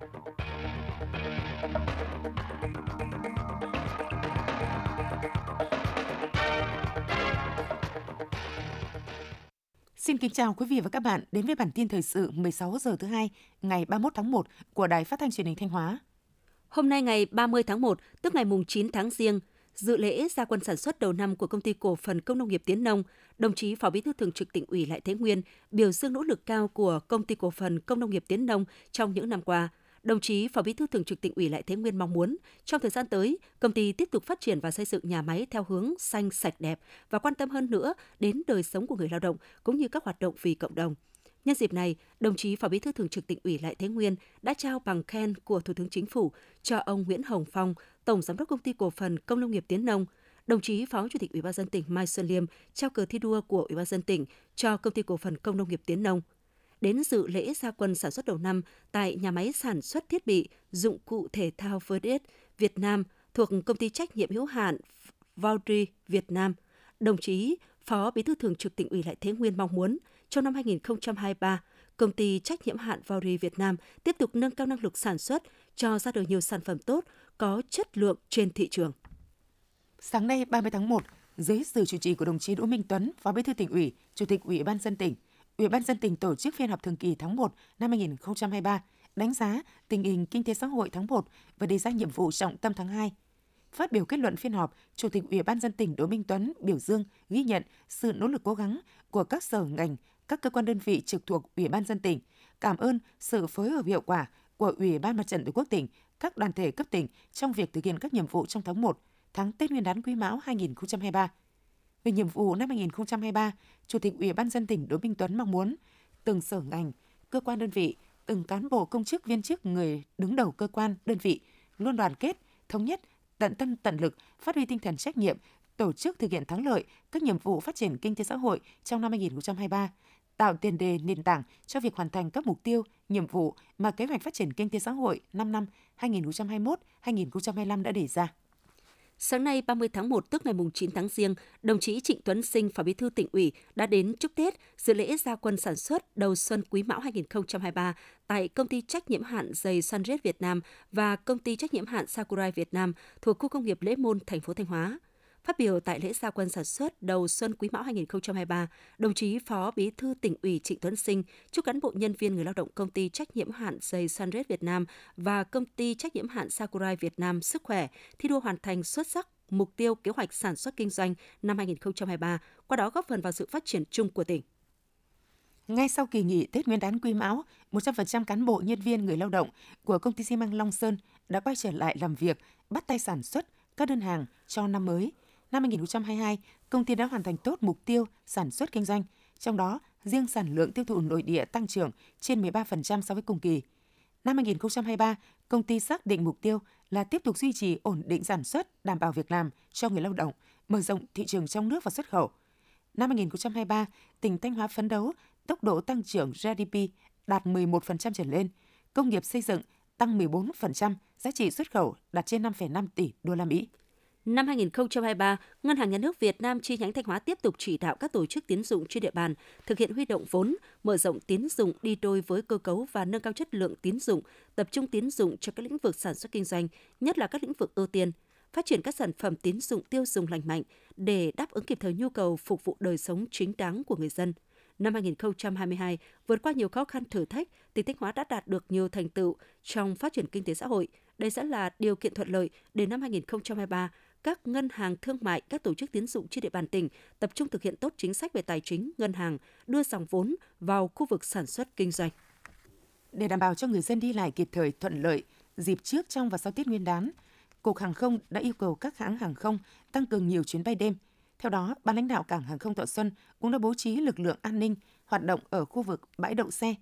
Xin kính chào quý vị và các bạn đến với bản tin thời sự 16 giờ thứ hai ngày 31 tháng 1 của Đài Phát thanh Truyền hình Thanh Hóa. Hôm nay ngày 30 tháng 1, tức ngày mùng 9 tháng Giêng, dự lễ gia quân sản xuất đầu năm của công ty cổ phần công nông nghiệp Tiến Nông, đồng chí Phó Bí thư Thường trực Tỉnh ủy Lại Thế Nguyên biểu dương nỗ lực cao của công ty cổ phần công nông nghiệp Tiến Nông trong những năm qua. Đồng chí Phó Bí thư Thường trực Tỉnh ủy Lại Thế Nguyên mong muốn trong thời gian tới, công ty tiếp tục phát triển và xây dựng nhà máy theo hướng xanh sạch đẹp và quan tâm hơn nữa đến đời sống của người lao động cũng như các hoạt động vì cộng đồng. Nhân dịp này, đồng chí Phó Bí thư Thường trực Tỉnh ủy Lại Thế Nguyên đã trao bằng khen của Thủ tướng Chính phủ cho ông Nguyễn Hồng Phong, Tổng Giám đốc Công ty Cổ phần Công nông nghiệp Tiến Nông, đồng chí Phó Chủ tịch Ủy ban dân tỉnh Mai Xuân Liêm trao cờ thi đua của Ủy ban dân tỉnh cho Công ty Cổ phần Công nông nghiệp Tiến Nông. Đến dự lễ gia quân sản xuất đầu năm tại nhà máy sản xuất thiết bị dụng cụ thể thao Verdes Việt Nam thuộc công ty trách nhiệm hữu hạn Vaudry Việt Nam, đồng chí Phó Bí thư Thường trực Tỉnh ủy Lại Thế Nguyên mong muốn trong năm 2023, công ty trách nhiệm hạn Vauri Việt Nam tiếp tục nâng cao năng lực sản xuất, cho ra đời nhiều sản phẩm tốt, có chất lượng trên thị trường. Sáng nay 30 tháng 1, dưới sự chủ trì của đồng chí Đỗ Minh Tuấn, Phó Bí thư tỉnh ủy, Chủ tịch Ủy ban dân tỉnh, Ủy ban dân tỉnh tổ chức phiên họp thường kỳ tháng 1 năm 2023, đánh giá tình hình kinh tế xã hội tháng 1 và đề ra nhiệm vụ trọng tâm tháng 2. Phát biểu kết luận phiên họp, Chủ tịch Ủy ban dân tỉnh Đỗ Minh Tuấn biểu dương, ghi nhận sự nỗ lực cố gắng của các sở ngành, các cơ quan đơn vị trực thuộc Ủy ban dân tỉnh, cảm ơn sự phối hợp hiệu quả của Ủy ban Mặt trận Tổ quốc tỉnh, các đoàn thể cấp tỉnh trong việc thực hiện các nhiệm vụ trong tháng 1, tháng Tết Nguyên đán Quý Mão 2023. Về nhiệm vụ năm 2023, Chủ tịch Ủy ban dân tỉnh Đỗ Minh Tuấn mong muốn từng sở ngành, cơ quan đơn vị, từng cán bộ công chức viên chức người đứng đầu cơ quan, đơn vị luôn đoàn kết, thống nhất, tận tâm tận lực, phát huy tinh thần trách nhiệm, tổ chức thực hiện thắng lợi các nhiệm vụ phát triển kinh tế xã hội trong năm 2023, tạo tiền đề nền tảng cho việc hoàn thành các mục tiêu, nhiệm vụ mà kế hoạch phát triển kinh tế xã hội 5 năm 2021-2025 đã đề ra. Sáng nay 30 tháng 1 tức ngày 9 tháng Giêng, đồng chí Trịnh Tuấn Sinh, Phó Bí thư tỉnh ủy đã đến chúc Tết dự lễ gia quân sản xuất đầu xuân Quý Mão 2023 tại công ty trách nhiệm hạn giày Sunred Việt Nam và công ty trách nhiệm hạn Sakurai Việt Nam thuộc khu công nghiệp Lễ Môn, thành phố Thanh Hóa. Phát biểu tại lễ gia quân sản xuất đầu xuân Quý Mão 2023, đồng chí Phó Bí thư tỉnh ủy Trịnh Tuấn Sinh chúc cán bộ nhân viên người lao động công ty trách nhiệm hạn giày Sunred Việt Nam và công ty trách nhiệm hạn Sakurai Việt Nam sức khỏe, thi đua hoàn thành xuất sắc mục tiêu kế hoạch sản xuất kinh doanh năm 2023, qua đó góp phần vào sự phát triển chung của tỉnh. Ngay sau kỳ nghỉ Tết Nguyên đán Quý Mão, 100% cán bộ nhân viên người lao động của công ty xi măng Long Sơn đã quay trở lại làm việc, bắt tay sản xuất các đơn hàng cho năm mới – năm 2022, công ty đã hoàn thành tốt mục tiêu sản xuất kinh doanh, trong đó riêng sản lượng tiêu thụ nội địa tăng trưởng trên 13% so với cùng kỳ. Năm 2023, công ty xác định mục tiêu là tiếp tục duy trì ổn định sản xuất, đảm bảo việc làm cho người lao động, mở rộng thị trường trong nước và xuất khẩu. Năm 2023, tỉnh Thanh Hóa phấn đấu tốc độ tăng trưởng GDP đạt 11% trở lên, công nghiệp xây dựng tăng 14%, giá trị xuất khẩu đạt trên 5,5 tỷ đô la Mỹ. Năm 2023, Ngân hàng Nhà nước Việt Nam chi nhánh Thanh Hóa tiếp tục chỉ đạo các tổ chức tín dụng trên địa bàn thực hiện huy động vốn, mở rộng tín dụng đi đôi với cơ cấu và nâng cao chất lượng tín dụng, tập trung tín dụng cho các lĩnh vực sản xuất kinh doanh, nhất là các lĩnh vực ưu tiên, phát triển các sản phẩm tín dụng tiêu dùng lành mạnh để đáp ứng kịp thời nhu cầu phục vụ đời sống chính đáng của người dân. Năm 2022, vượt qua nhiều khó khăn thử thách, tỉnh Thanh Hóa đã đạt được nhiều thành tựu trong phát triển kinh tế xã hội. Đây sẽ là điều kiện thuận lợi để năm 2023 các ngân hàng thương mại, các tổ chức tiến dụng trên địa bàn tỉnh tập trung thực hiện tốt chính sách về tài chính, ngân hàng, đưa dòng vốn vào khu vực sản xuất kinh doanh. Để đảm bảo cho người dân đi lại kịp thời thuận lợi dịp trước, trong và sau Tết Nguyên đán, Cục Hàng không đã yêu cầu các hãng hàng không tăng cường nhiều chuyến bay đêm. Theo đó, ban lãnh đạo cảng hàng không Thọ Xuân cũng đã bố trí lực lượng an ninh hoạt động ở khu vực bãi đậu xe,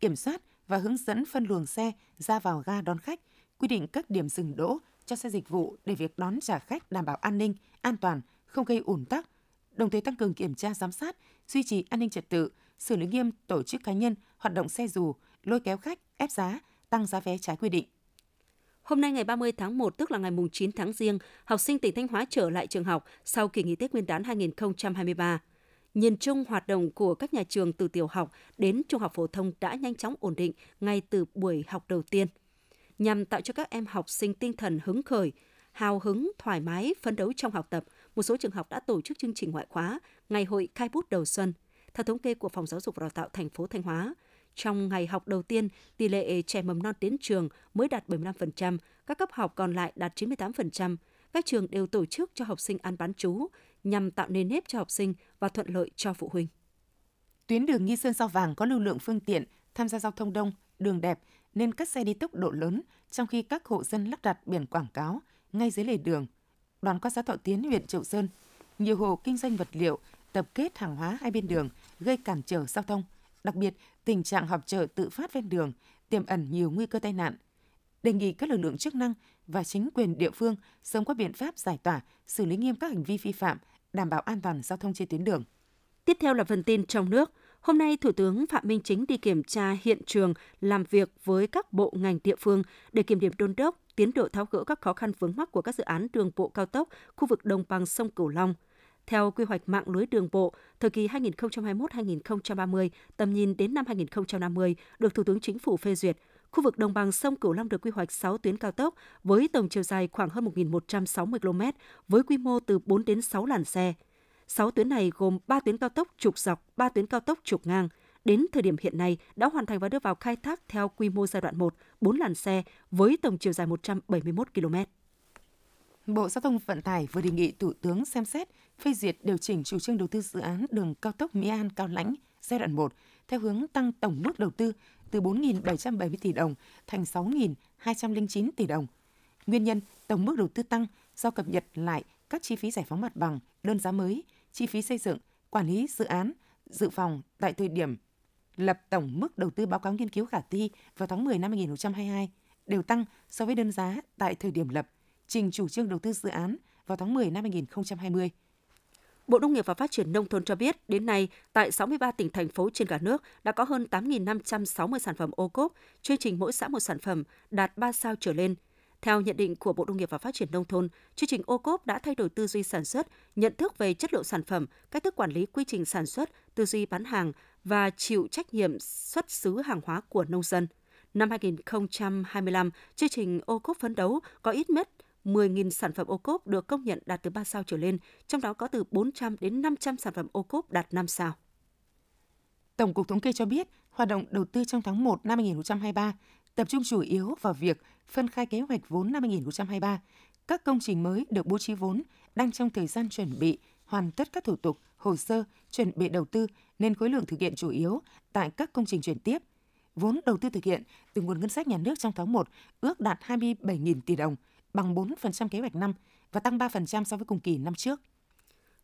kiểm soát và hướng dẫn phân luồng xe ra vào ga đón khách, quy định các điểm dừng đỗ cho xe dịch vụ để việc đón trả khách đảm bảo an ninh, an toàn, không gây ủn tắc, đồng thời tăng cường kiểm tra giám sát, duy trì an ninh trật tự, xử lý nghiêm tổ chức cá nhân hoạt động xe dù, lôi kéo khách, ép giá, tăng giá vé trái quy định. Hôm nay ngày 30 tháng 1 tức là ngày mùng 9 tháng Giêng, học sinh tỉnh Thanh Hóa trở lại trường học sau kỳ nghỉ Tết Nguyên đán 2023. Nhìn chung hoạt động của các nhà trường từ tiểu học đến trung học phổ thông đã nhanh chóng ổn định ngay từ buổi học đầu tiên – nhằm tạo cho các em học sinh tinh thần hứng khởi, hào hứng, thoải mái, phấn đấu trong học tập. Một số trường học đã tổ chức chương trình ngoại khóa, ngày hội khai bút đầu xuân. Theo thống kê của Phòng Giáo dục và Đào tạo thành phố Thanh Hóa, trong ngày học đầu tiên, tỷ lệ trẻ mầm non đến trường mới đạt 75%, các cấp học còn lại đạt 98%. Các trường đều tổ chức cho học sinh ăn bán chú nhằm tạo nền nếp cho học sinh và thuận lợi cho phụ huynh. Tuyến đường Nghi Sơn Sao Vàng có lưu lượng phương tiện tham gia giao thông đông, đường đẹp nên các xe đi tốc độ lớn, trong khi các hộ dân lắp đặt biển quảng cáo ngay dưới lề đường. Đoàn qua xã Thọ Tiến, huyện Triệu Sơn, nhiều hộ kinh doanh vật liệu tập kết hàng hóa hai bên đường gây cản trở giao thông. Đặc biệt, tình trạng họp chợ tự phát ven đường tiềm ẩn nhiều nguy cơ tai nạn. Đề nghị các lực lượng chức năng và chính quyền địa phương sớm có biện pháp giải tỏa, xử lý nghiêm các hành vi vi phạm, đảm bảo an toàn giao thông trên tuyến đường. Tiếp theo là phần tin trong nước. Hôm nay, Thủ tướng Phạm Minh Chính đi kiểm tra hiện trường, làm việc với các bộ ngành địa phương để kiểm điểm đôn đốc, tiến độ tháo gỡ các khó khăn vướng mắc của các dự án đường bộ cao tốc khu vực đồng bằng sông Cửu Long. Theo quy hoạch mạng lưới đường bộ, thời kỳ 2021-2030, tầm nhìn đến năm 2050 được Thủ tướng Chính phủ phê duyệt, khu vực đồng bằng sông Cửu Long được quy hoạch 6 tuyến cao tốc với tổng chiều dài khoảng hơn 1.160 km với quy mô từ 4 đến 6 làn xe. 6 tuyến này gồm 3 tuyến cao tốc trục dọc, 3 tuyến cao tốc trục ngang. Đến thời điểm hiện nay đã hoàn thành và đưa vào khai thác theo quy mô giai đoạn 1, 4 làn xe với tổng chiều dài 171 km. Bộ Giao thông Vận tải vừa đề nghị Thủ tướng xem xét phê duyệt điều chỉnh chủ trương đầu tư dự án đường cao tốc Mỹ An Cao Lãnh giai đoạn 1 theo hướng tăng tổng mức đầu tư từ 4.770 tỷ đồng thành 6.209 tỷ đồng. Nguyên nhân tổng mức đầu tư tăng do cập nhật lại các chi phí giải phóng mặt bằng, đơn giá mới, chi phí xây dựng, quản lý dự án, dự phòng tại thời điểm lập tổng mức đầu tư báo cáo nghiên cứu khả thi vào tháng 10 năm 2022 đều tăng so với đơn giá tại thời điểm lập trình chủ trương đầu tư dự án vào tháng 10 năm 2020. Bộ Nông nghiệp và Phát triển Nông thôn cho biết, đến nay, tại 63 tỉnh, thành phố trên cả nước đã có hơn 8.560 sản phẩm ô cốp, chương trình mỗi xã một sản phẩm đạt 3 sao trở lên. Theo nhận định của Bộ Nông nghiệp và Phát triển Nông thôn, chương trình ô cốp đã thay đổi tư duy sản xuất, nhận thức về chất lượng sản phẩm, cách thức quản lý quy trình sản xuất, tư duy bán hàng và chịu trách nhiệm xuất xứ hàng hóa của nông dân. Năm 2025, chương trình ô cốp phấn đấu có ít nhất 10.000 sản phẩm ô cốp được công nhận đạt từ 3 sao trở lên, trong đó có từ 400 đến 500 sản phẩm ô cốp đạt 5 sao. Tổng cục Thống kê cho biết, hoạt động đầu tư trong tháng 1 năm 2023 tập trung chủ yếu vào việc phân khai kế hoạch vốn năm 2023. Các công trình mới được bố trí vốn đang trong thời gian chuẩn bị, hoàn tất các thủ tục, hồ sơ, chuẩn bị đầu tư nên khối lượng thực hiện chủ yếu tại các công trình chuyển tiếp. Vốn đầu tư thực hiện từ nguồn ngân sách nhà nước trong tháng 1 ước đạt 27.000 tỷ đồng – bằng 4% kế hoạch năm và tăng 3% so với cùng kỳ năm trước.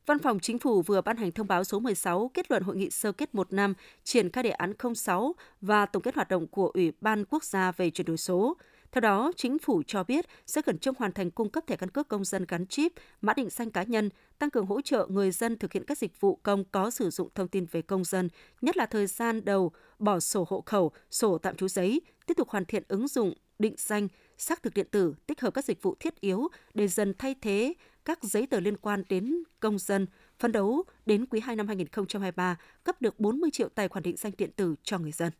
Văn phòng Chính phủ vừa ban hành thông báo số 16 kết luận hội nghị sơ kết một năm triển khai đề án 06 và tổng kết hoạt động của Ủy ban Quốc gia về chuyển đổi số. Theo đó, chính phủ cho biết sẽ khẩn trương hoàn thành cung cấp thẻ căn cước công dân gắn chip, mã định danh cá nhân, tăng cường hỗ trợ người dân thực hiện các dịch vụ công có sử dụng thông tin về công dân, nhất là thời gian đầu bỏ sổ hộ khẩu, sổ tạm trú giấy, tiếp tục hoàn thiện ứng dụng định danh, xác thực điện tử, tích hợp các dịch vụ thiết yếu để dần thay thế các giấy tờ liên quan đến công dân, phấn đấu đến quý 2 năm 2023 cấp được 40 triệu tài khoản định danh điện tử cho người dân.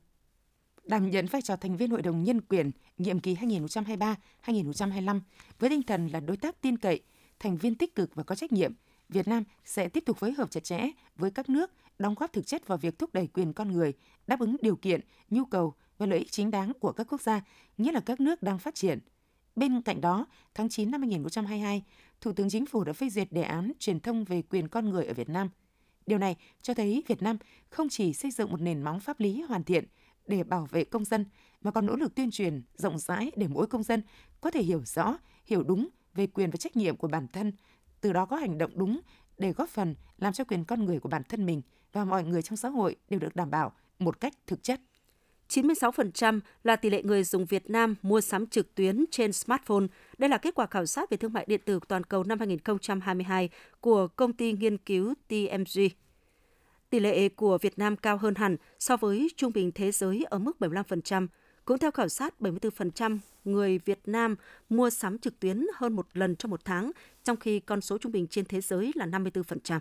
Đảm nhận vai trò thành viên Hội đồng Nhân quyền nhiệm kỳ 2023-2025 với tinh thần là đối tác tin cậy, thành viên tích cực và có trách nhiệm, Việt Nam sẽ tiếp tục phối hợp chặt chẽ với các nước đóng góp thực chất vào việc thúc đẩy quyền con người, đáp ứng điều kiện, nhu cầu và lợi ích chính đáng của các quốc gia, nhất là các nước đang phát triển. Bên cạnh đó, tháng 9 năm 2022, Thủ tướng Chính phủ đã phê duyệt đề án truyền thông về quyền con người ở Việt Nam. Điều này cho thấy Việt Nam không chỉ xây dựng một nền móng pháp lý hoàn thiện để bảo vệ công dân, mà còn nỗ lực tuyên truyền rộng rãi để mỗi công dân có thể hiểu rõ, hiểu đúng về quyền và trách nhiệm của bản thân, từ đó có hành động đúng để góp phần làm cho quyền con người của bản thân mình và mọi người trong xã hội đều được đảm bảo một cách thực chất. 96% là tỷ lệ người dùng Việt Nam mua sắm trực tuyến trên smartphone. Đây là kết quả khảo sát về thương mại điện tử toàn cầu năm 2022 của công ty nghiên cứu TMG. Tỷ lệ của Việt Nam cao hơn hẳn so với trung bình thế giới ở mức 75%. Cũng theo khảo sát, 74% người Việt Nam mua sắm trực tuyến hơn một lần trong một tháng, trong khi con số trung bình trên thế giới là 54%.